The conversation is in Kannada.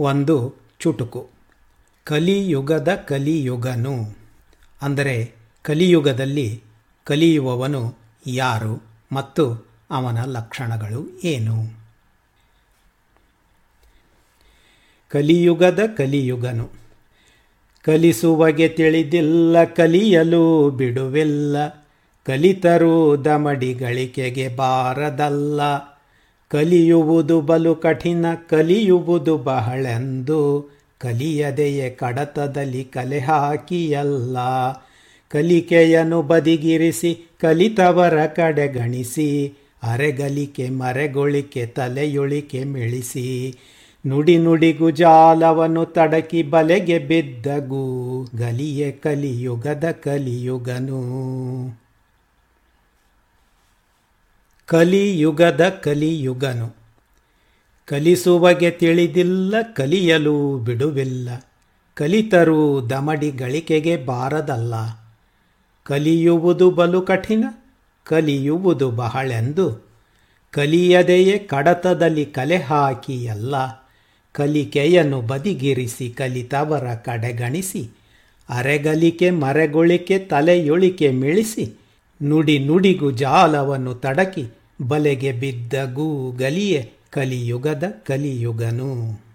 ಒಂದು ಚುಟುಕು. ಕಲಿಯುಗದ ಕಲಿಯುಗನು. ಅಂದರೆ ಕಲಿಯುಗದಲ್ಲಿ ಕಲಿಯುವವನು ಯಾರು ಮತ್ತು ಅವನ ಲಕ್ಷಣಗಳು ಏನು? ಕಲಿಯುಗದ ಕಲಿಯುಗನು. ಕಲಿಸುವಗೆ ತಿಳಿದಿಲ್ಲ, ಕಲಿಯಲು ಬಿಡುವಿಲ್ಲ. ಕಲಿತರೂ ದಮಡಿಗಳಿಕೆಗೆ ಬಾರದಲ್ಲ. ಕಲಿಯುವುದು ಬಲು ಕಠಿಣ, ಕಲಿಯುವುದು ಬಹಳೆಂದು ಕಲಿಯದೆಯೇ ಕಡತದಲ್ಲಿ ಕಲೆ ಹಾಕಿಯಲ್ಲ. ಕಲಿಕೆಯನ್ನು ಬದಿಗಿರಿಸಿ, ಕಲಿತವರ ಕಡೆಗಣಿಸಿ ಅರೆಗಲಿಕೆ, ಮರೆಗೊಳಿಕೆ, ತಲೆಯೊಳಿಕೆ ಮಿಳಿಸಿ. ನುಡಿ ನುಡಿಗು ಜಾಲವನ್ನು ತಡಕಿ ಬಲೆಗೆ ಬಿದ್ದಗೂ, ಗಲಿಯೇ ಕಲಿಯುಗದ ಕಲಿಯುಗನು. ಕಲಿಯುಗದ ಕಲಿಯುಗನು. ಕಲಿಸುವಗೆ ತಿಳಿದಿಲ್ಲ, ಕಲಿಯಲು ಬಿಡುವಿಲ್ಲ. ಕಲಿತರೂ ದಮಡಿ ಗಳಿಕೆಗೆ ಬಾರದಲ್ಲ. ಕಲಿಯುವುದು ಬಲು ಕಠಿಣ, ಕಲಿಯುವುದು ಬಹಳೆಂದು. ಕಲಿಯದೆಯೇ ಕಡತದಲ್ಲಿ ಕಲೆ ಹಾಕಿಯಲ್ಲ. ಕಲಿಕೆಯನ್ನು ಬದಿಗಿರಿಸಿ ಕಲಿತವರ ಕಡೆಗಣಿಸಿ, ಅರೆಗಲಿಕೆ ಮರೆಗೊಳಿಕೆ ತಲೆಯೊಳಿಕೆ ಮಿಳಿಸಿ, ನುಡಿ ನುಡಿಗೂ ಜಾಲವನ್ನು ತಡಕಿ ಬಲೆಗೆ ಬಿದ್ದ ಗೂಗಲಿಯೇ ಕಲಿಯುಗದ ಕಲಿಯುಗನು.